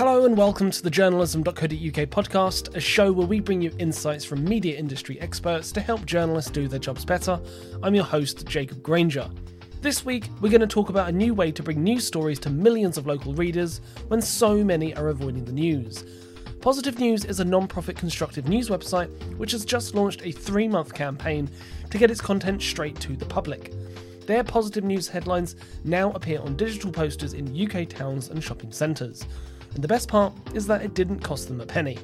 Hello and welcome to the journalism.co.uk podcast, a show where we bring you insights from media industry experts to help journalists do their jobs better. I'm your host, Jacob Granger. This week, we're going to talk about a new way to bring news stories to millions of local readers when so many are avoiding the news. Positive News is a non profit constructive news website which has just launched a three month campaign to get its content straight to the public. Their positive news headlines now appear on digital posters in UK towns and shopping centres. And the best part is that it didn't cost them a penny.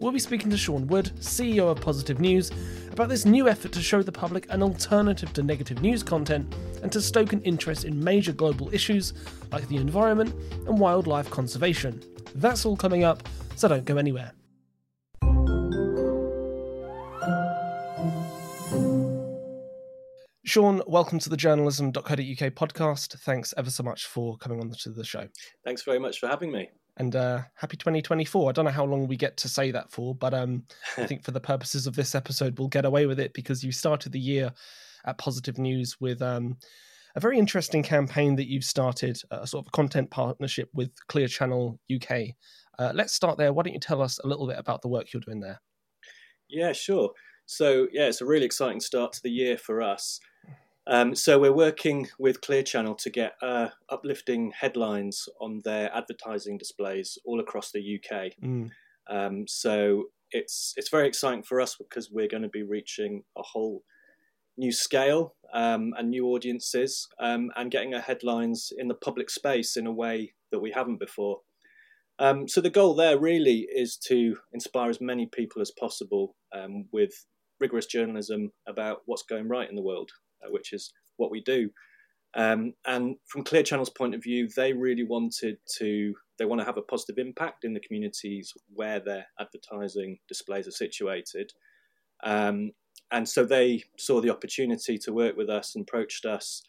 We'll be speaking to Seán Wood, CEO of Positive News, about this new effort to show the public an alternative to negative news content and to stoke an interest in major global issues like the environment and wildlife conservation. That's all coming up, so don't go anywhere. Sean, welcome to the journalism.co.uk podcast. Thanks ever so much for coming on to the show. Thanks very much for having me and uh, happy 2024. I don't know how long we get to say that for, but um, I think for the purposes of this episode, we'll get away with it because you started the year at Positive News with um, a very interesting campaign that you've started, a sort of content partnership with Clear Channel UK. Uh, let's start there. Why don't you tell us a little bit about the work you're doing there? Yeah, sure. So, yeah, it's a really exciting start to the year for us. Um, so we're working with Clear Channel to get uh, uplifting headlines on their advertising displays all across the UK. Mm. Um, so it's it's very exciting for us because we're going to be reaching a whole new scale um, and new audiences um, and getting our headlines in the public space in a way that we haven't before. Um, so the goal there really is to inspire as many people as possible um, with rigorous journalism about what's going right in the world. Uh, which is what we do. Um, and from Clear Channel's point of view, they really wanted to, they want to have a positive impact in the communities where their advertising displays are situated. Um, and so they saw the opportunity to work with us and approached us.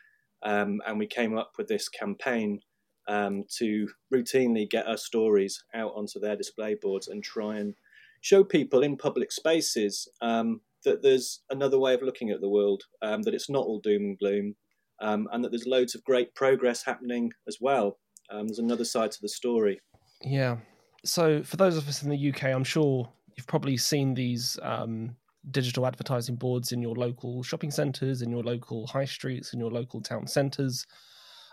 Um, and we came up with this campaign um, to routinely get our stories out onto their display boards and try and show people in public spaces um, that there's another way of looking at the world, um, that it's not all doom and gloom, um, and that there's loads of great progress happening as well. Um, there's another side to the story. Yeah. So, for those of us in the UK, I'm sure you've probably seen these um, digital advertising boards in your local shopping centres, in your local high streets, in your local town centres.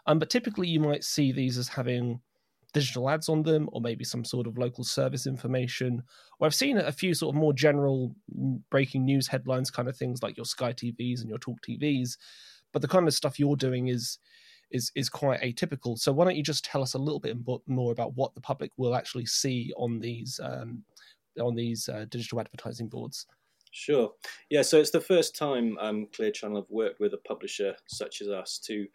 Um, but typically, you might see these as having digital ads on them or maybe some sort of local service information. Or i've seen a few sort of more general breaking news headlines kind of things like your sky tvs and your talk tvs but the kind of stuff you're doing is is is quite atypical. So why don't you just tell us a little bit more about what the public will actually see on these um, on these uh, digital advertising boards? Sure. Yeah, so it's the first time um, Clear Channel have worked with a publisher such as us to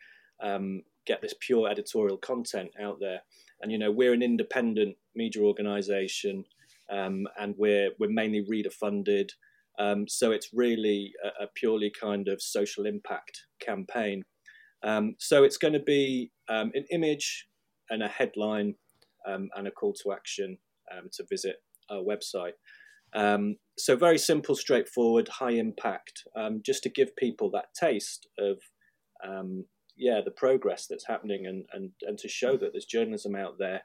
um, get this pure editorial content out there and you know we're an independent media organisation, um, and we're we're mainly reader funded. Um, so it's really a, a, purely kind of social impact campaign. Um, so it's going to be um, an image and a headline um, and a call to action um, to visit our website. so very simple, straightforward, high impact, just to give people that taste of yeah the progress that's happening and and and to show that there's journalism out there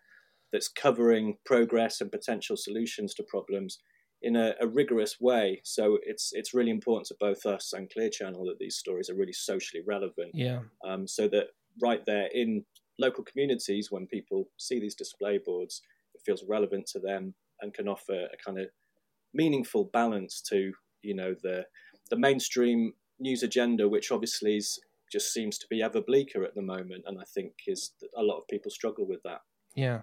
that's covering progress and potential solutions to problems in a, a, rigorous way. So it's it's really important to both us and Clear Channel that these stories are really socially relevant. Yeah. Um, so that right there in local communities, when people see these display boards, it feels relevant to them and can offer a kind of meaningful balance to you know the the mainstream news agenda, which obviously is just seems to be ever bleaker at the moment, and I think is a lot of people struggle with that. Yeah.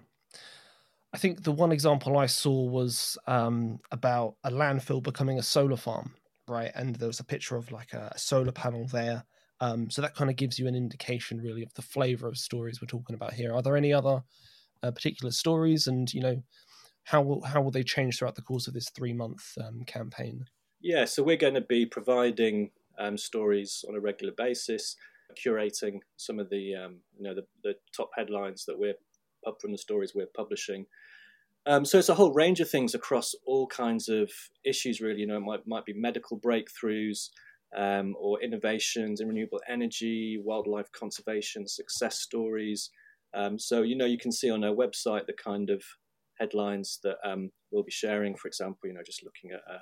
I think the one example I saw was um, about a landfill becoming a solar farm, right? And there was a picture of like a, solar panel there. Um, so that kind of gives you an indication, really, of the flavor of stories we're talking about here. Are there any other uh, particular stories, and you know, how will how will they change throughout the course of this three month um, campaign? Yeah, so we're going to be providing um, stories on a regular basis, curating some of the um, you know the, the, top headlines that we're from the stories we're publishing. Um, so it's a whole range of things across all kinds of issues. Really, you know, it might might be medical breakthroughs. Um, or innovations in renewable energy, wildlife conservation, success stories. Um, so, you know, you can see on our website the kind of headlines that um, we'll be sharing. For example, you know, just looking at a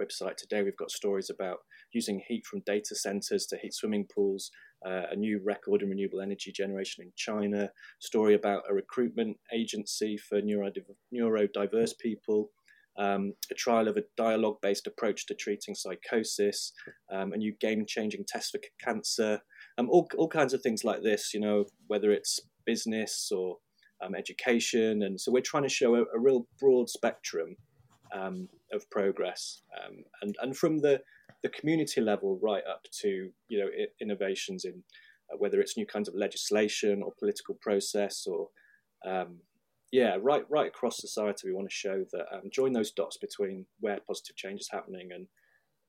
website today, we've got stories about using heat from data centers to heat swimming pools, uh, a new record in renewable energy generation in China, story about a recruitment agency for neurodiverse people, um, a trial of a dialogue based approach to treating psychosis, um, a new game changing test for cancer, um, all, all kinds of things like this, you know, whether it's business or um, education. And so we're trying to show a, a real broad spectrum um, of progress. Um, and, and from the, the community level right up to, you know, innovations in uh, whether it's new kinds of legislation or political process or um, yeah, right, right across society, we want to show that um, join those dots between where positive change is happening and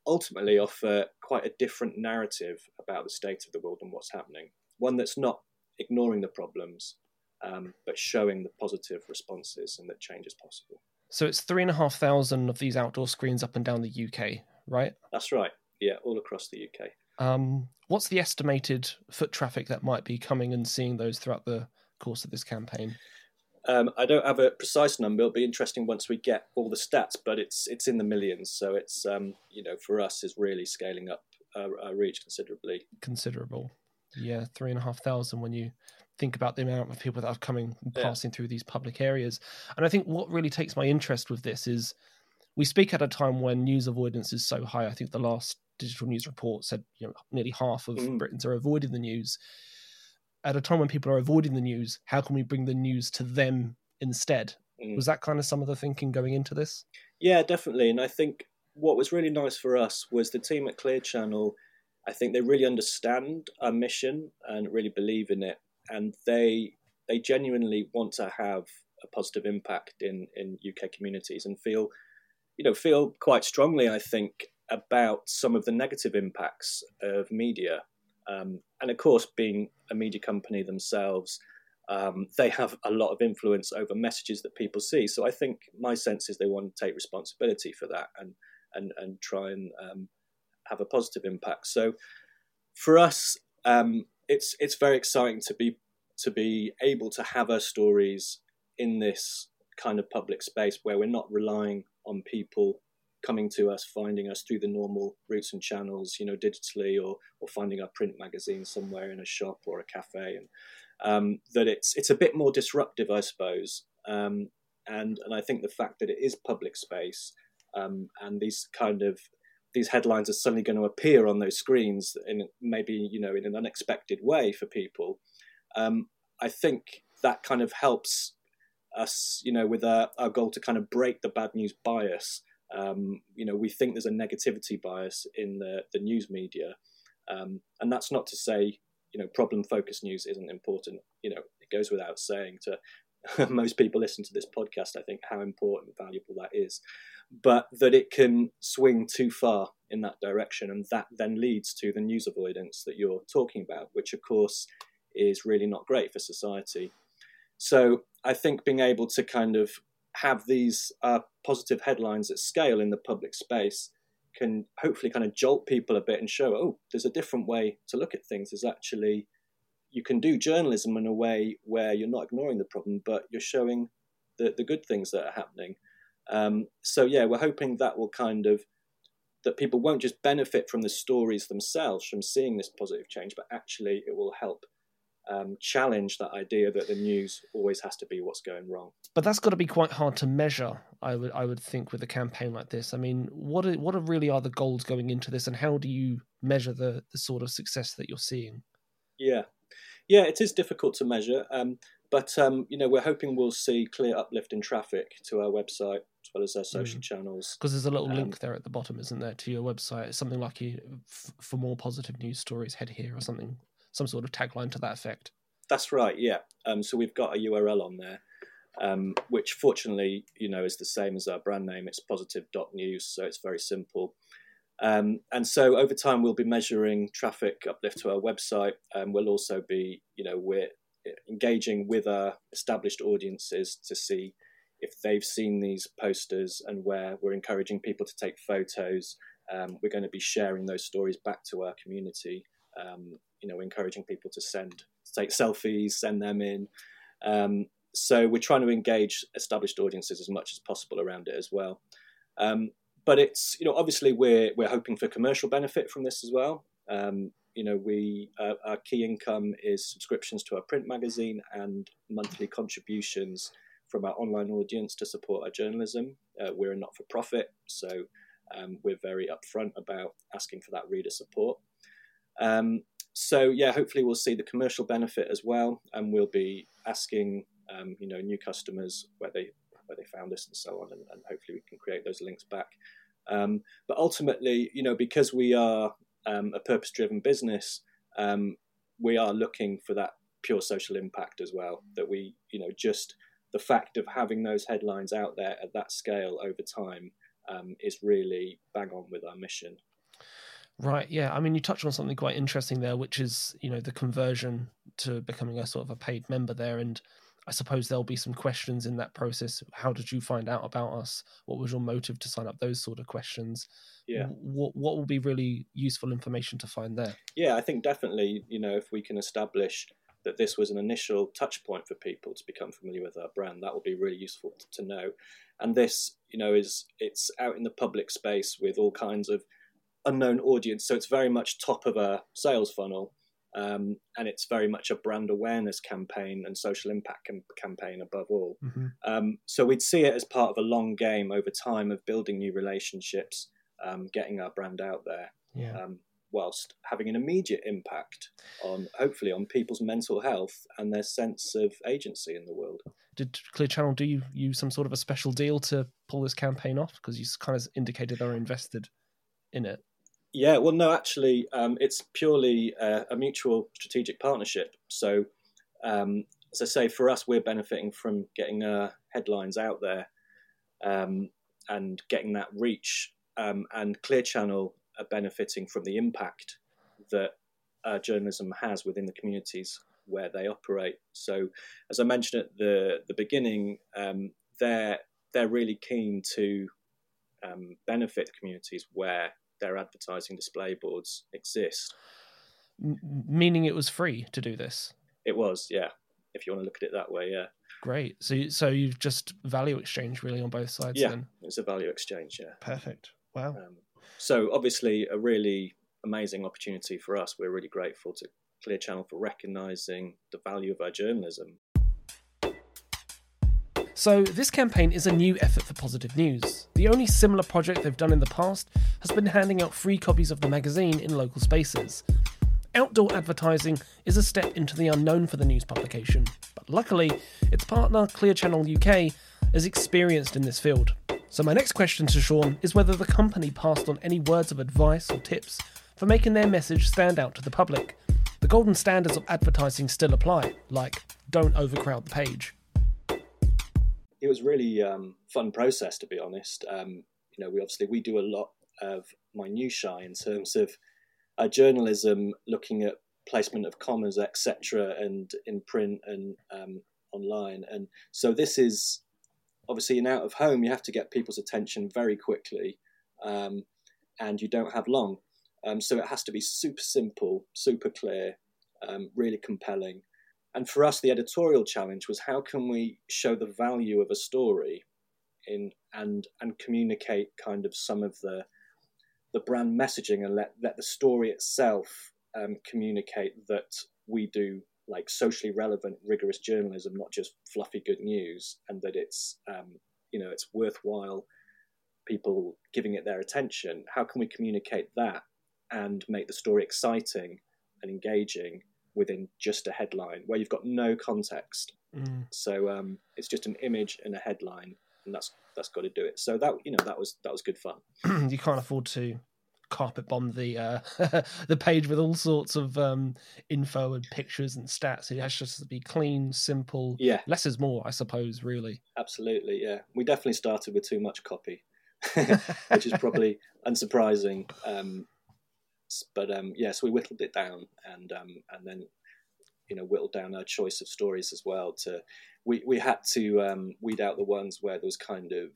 ultimately offer quite a different narrative about the state of the world and what's happening. One that's not ignoring the problems, um, but showing the positive responses and that change is possible. So it's three and a half thousand of these outdoor screens up and down the UK, right? That's right. Yeah, all across the UK. Um, what's the estimated foot traffic that might be coming and seeing those throughout the course of this campaign? Um, I don't have a precise number. It'll be interesting once we get all the stats, but it's it's in the millions. So it's um, you know for us is really scaling up our, our reach considerably. Considerable, yeah, three and a half thousand when you think about the amount of people that are coming and passing through these public areas. And I think what really takes my interest with this is we speak at a time when news avoidance is so high. I think the last digital news report said you know nearly half of mm. Britons are avoiding the news at a time when people are avoiding the news, how can we bring the news to them instead? Mm. Was that kind of some of the thinking going into this? Yeah, definitely. And I think what was really nice for us was the team at Clear Channel. I think they really understand our mission and really believe in it, and they they genuinely want to have a positive impact in in UK communities and feel, you know, feel quite strongly. I think about some of the negative impacts of media um, and of course, being a media company themselves, um, they have a lot of influence over messages that people see. So I think my sense is they want to take responsibility for that and and and try and um, have a positive impact. So for us, um, it's it's very exciting to be to be able to have our stories in this kind of public space where we're not relying on people coming to us, finding us through the normal routes and channels, you know, digitally or or finding our print magazine somewhere in a shop or a cafe, and um, that it's it's a bit more disruptive, I suppose. Um, and and I think the fact that it is public space um, and these kind of these headlines are suddenly going to appear on those screens in maybe you know in an unexpected way for people. Um, I think that kind of helps us, you know, with our, our goal to kind of break the bad news bias um, you know, we think there's a negativity bias in the, the news media, um, and that's not to say you know problem focused news isn't important. You know, it goes without saying to most people listen to this podcast. I think how important and valuable that is, but that it can swing too far in that direction, and that then leads to the news avoidance that you're talking about, which of course is really not great for society. So I think being able to kind of have these uh, positive headlines at scale in the public space can hopefully kind of jolt people a bit and show, oh, there's a different way to look at things. There's actually, you can do journalism in a way where you're not ignoring the problem, but you're showing the, the good things that are happening. Um, so, yeah, we're hoping that will kind of, that people won't just benefit from the stories themselves, from seeing this positive change, but actually it will help um, challenge that idea that the news always has to be what's going wrong. But that's got to be quite hard to measure. I would I would think with a campaign like this. I mean, what are, what are really are the goals going into this, and how do you measure the the sort of success that you're seeing? Yeah, yeah, it is difficult to measure. Um, but um, you know, we're hoping we'll see clear uplift in traffic to our website as well as our social mm. channels. Because there's a little um, link there at the bottom, isn't there, to your website? Something like you, f- for more positive news stories, head here or something some sort of tagline to that effect. That's right. Yeah. Um, so we've got a URL on there, um, which fortunately, you know, is the same as our brand name. It's positive.news, so it's very simple. Um, and so over time, we'll be measuring traffic uplift to our website. and we'll also be, you know, we're engaging with our established audiences to see if they've seen these posters and where we're encouraging people to take photos. Um, we're going to be sharing those stories back to our community um, you know, encouraging people to send, take selfies, send them in. Um, so we're trying to engage established audiences as much as possible around it as well. Um, but it's you know obviously we're we're hoping for commercial benefit from this as well. You know we uh, our key income is subscriptions to our print magazine and monthly contributions from our online audience to support our journalism. Uh, we're a not for profit, so um, we're very upfront about asking for that reader support. Um, so yeah, hopefully we'll see the commercial benefit as well, and we'll be asking um, you know new customers where they where they found us and so on, and, and hopefully we can create those links back. Um, but ultimately, you know, because we are um, a purpose-driven business, um, we are looking for that pure social impact as well. That we, you know, just the fact of having those headlines out there at that scale over time um, is really bang on with our mission. Right. Yeah. I mean, you touched on something quite interesting there, which is you know the conversion to becoming a sort of a paid member there, and I suppose there'll be some questions in that process. How did you find out about us? What was your motive to sign up? Those sort of questions. Yeah. What What will be really useful information to find there? Yeah, I think definitely. You know, if we can establish that this was an initial touch point for people to become familiar with our brand, that will be really useful to know. And this, you know, is it's out in the public space with all kinds of unknown audience, so it's very much top of a sales funnel um, and it's very much a brand awareness campaign and social impact cam- campaign above all. Mm-hmm. Um, so we'd see it as part of a long game over time of building new relationships, um, getting our brand out there, Yeah. um, whilst having an immediate impact on hopefully on people's mental health and their sense of agency in the world. Did Clear Channel do you use some sort of a special deal to pull this campaign off? Because you kind of indicated they're invested in it. Yeah, well, no, actually, um, it's purely uh, a mutual strategic partnership. So, um, as I say, for us, we're benefiting from getting uh, headlines out there um, and getting that reach, um, and Clear Channel are benefiting from the impact that uh, journalism has within the communities where they operate. So, as I mentioned at the the beginning, um, they're they're really keen to um, benefit communities where their advertising display boards exist. M- meaning it was free to do this. It was, yeah. If you want to look at it that way, yeah. Great. So, you- so you've just value exchange really on both sides. Yeah. Then It's a value exchange, yeah. perfect. Wow. Um, so obviously, a really amazing opportunity for us. We're really grateful to Clear Channel for recognising the value of our journalism. So, this campaign is a new effort for Positive News. The only similar project they've done in the past has been handing out free copies of the magazine in local spaces. Outdoor advertising is a step into the unknown for the news publication, but luckily, its partner Clear Channel UK is experienced in this field. So, my next question to Seán is whether the company passed on any words of advice or tips for making their message stand out to the public. The golden standards of advertising still apply, like don't overcrowd the page. It was really um, fun process, to be honest. Um, you know, we obviously we do a lot of minutiae in terms of uh, journalism, looking at placement of commas, etc., and in print and um, online. And so this is obviously in out of home. You have to get people's attention very quickly, um, and you don't have long. Um, so it has to be super simple, super clear, um, really compelling. And for us, the editorial challenge was how can we show the value of a story in and and communicate kind of some of the the brand messaging and let let the story itself um, communicate that we do like socially relevant, rigorous journalism, not just fluffy good news, and that it's um, you know it's worthwhile people giving it their attention. How can we communicate that and make the story exciting and engaging within just a headline where you've got no context? Mm. So um, it's just an image and a headline, and that's that's got to do it. So that you know that was that was good fun. you can't afford to carpet bomb the uh, the page with all sorts of um, info and pictures and stats. It has just to be clean, simple. Yeah, Less is more, I suppose. Really. absolutely. Yeah, we definitely started with too much copy, which is probably unsurprising. Um, but um, yeah, so we whittled it down, and um, and then you know whittled down our choice of stories as well. To we we had to um, weed out the ones where there was kind of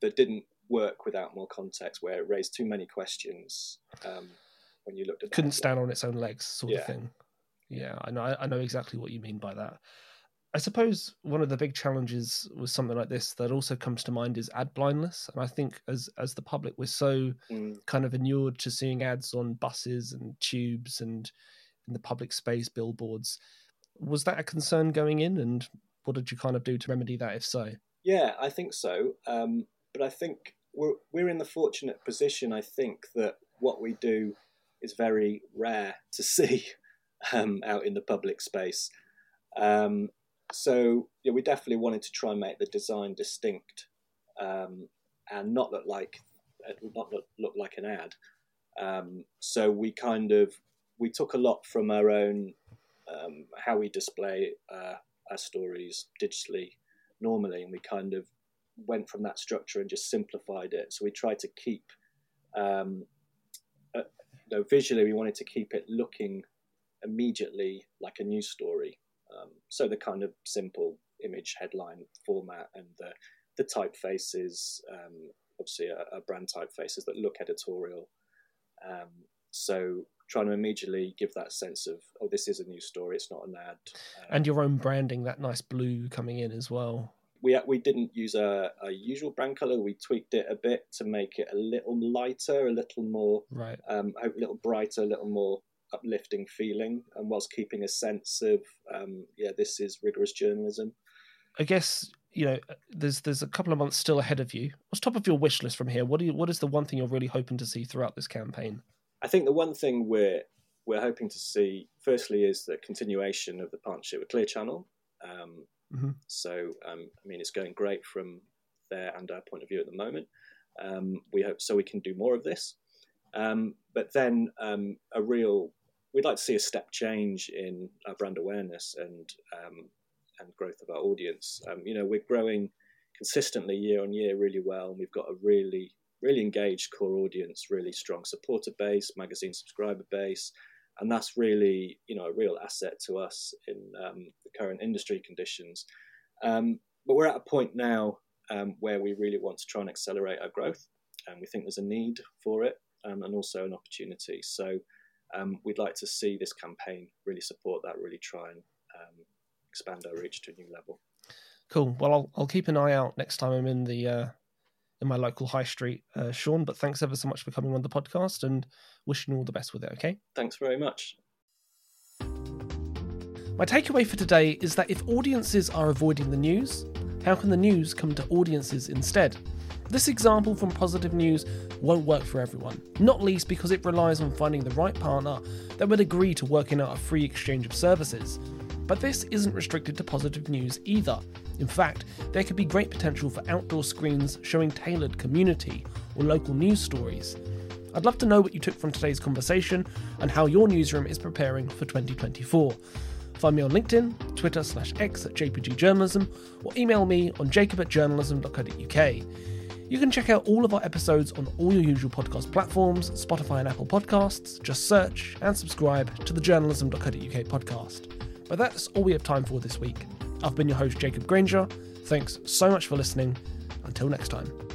that didn't work without more context, where it raised too many questions. Um, when you looked at the Couldn't stand on its own legs, sort Yeah. of thing. Yeah, I know. I know exactly what you mean by that. I suppose one of the big challenges with something like this that also comes to mind is ad blindness. And I think as as the public, we're so Mm. kind of inured to seeing ads on buses and tubes and in the public space, billboards. Was that a concern going in? And what did you kind of do to remedy that, if so? Yeah, I think so. Um, but I think we're we're in the fortunate position. I think that what we do is very rare to see um, out in the public space. Um, so yeah, we definitely wanted to try and make the design distinct um, and not look like not look, look like an ad. Um, so we kind of we took a lot from our own um, how we display uh, our stories digitally normally, and we kind of went from that structure and just simplified it. So we tried to keep, um, uh, you know, visually, we wanted to keep it looking immediately like a news story. Um, so the kind of simple image headline format and the the typefaces, um, obviously, a, a brand typefaces that look editorial. Um, so trying to immediately give that sense of oh, this is a new story. It's not an ad. Um, And your own branding, that nice blue coming in as well. we we didn't use a, a usual brand color. We tweaked it a bit to make it a little lighter, a little more, Right. um, a little brighter, a little more uplifting feeling, and whilst keeping a sense of um, yeah, this is rigorous journalism. I guess you know there's there's a couple of months still ahead of you. What's top of your wish list from here? What do you, what is the one thing you're really hoping to see throughout this campaign? I think the one thing we're we're hoping to see, firstly, is the continuation of the partnership with Clear Channel. Um, Mhm. So, um, I mean, it's going great from their and our point of view at the moment. Um, we hope so we can do more of this. Um, but then um, a real, we'd like to see a step change in our brand awareness and um, and growth of our audience. Um, you know, we're growing consistently year on year really well, and we've got a really really engaged core audience, really strong supporter base, magazine subscriber base, and that's really you know a real asset to us in um, the current industry conditions. Um, but we're at a point now um, where we really want to try and accelerate our growth, and we think there's a need for it um, and also an opportunity. So um, we'd like to see this campaign really support that, really try and um, expand our reach to a new level. Cool. Well, I'll I'll keep an eye out next time I'm in the uh, in my local high street, uh, Seán. But thanks ever so much for coming on the podcast and wishing you all the best with it. Okay. Thanks very much. My takeaway for today is that if audiences are avoiding the news, how can the news come to audiences instead? This example from Positive News won't work for everyone, not least because it relies on finding the right partner that would agree to working out a free exchange of services. But this isn't restricted to Positive News either. In fact, there could be great potential for outdoor screens showing tailored community or local news stories. I'd love to know what you took from today's conversation and how your newsroom is preparing for 2024. Find me on LinkedIn, Twitter slash X at JPG Journalism, or email me on jacob at journalism.co.uk. You can check out all of our episodes on all your usual podcast platforms, Spotify and Apple Podcasts. Just search and subscribe to the journalism.co.uk podcast. But that's all we have time for this week. I've been your host, Jacob Granger. Thanks so much for listening. Until next time.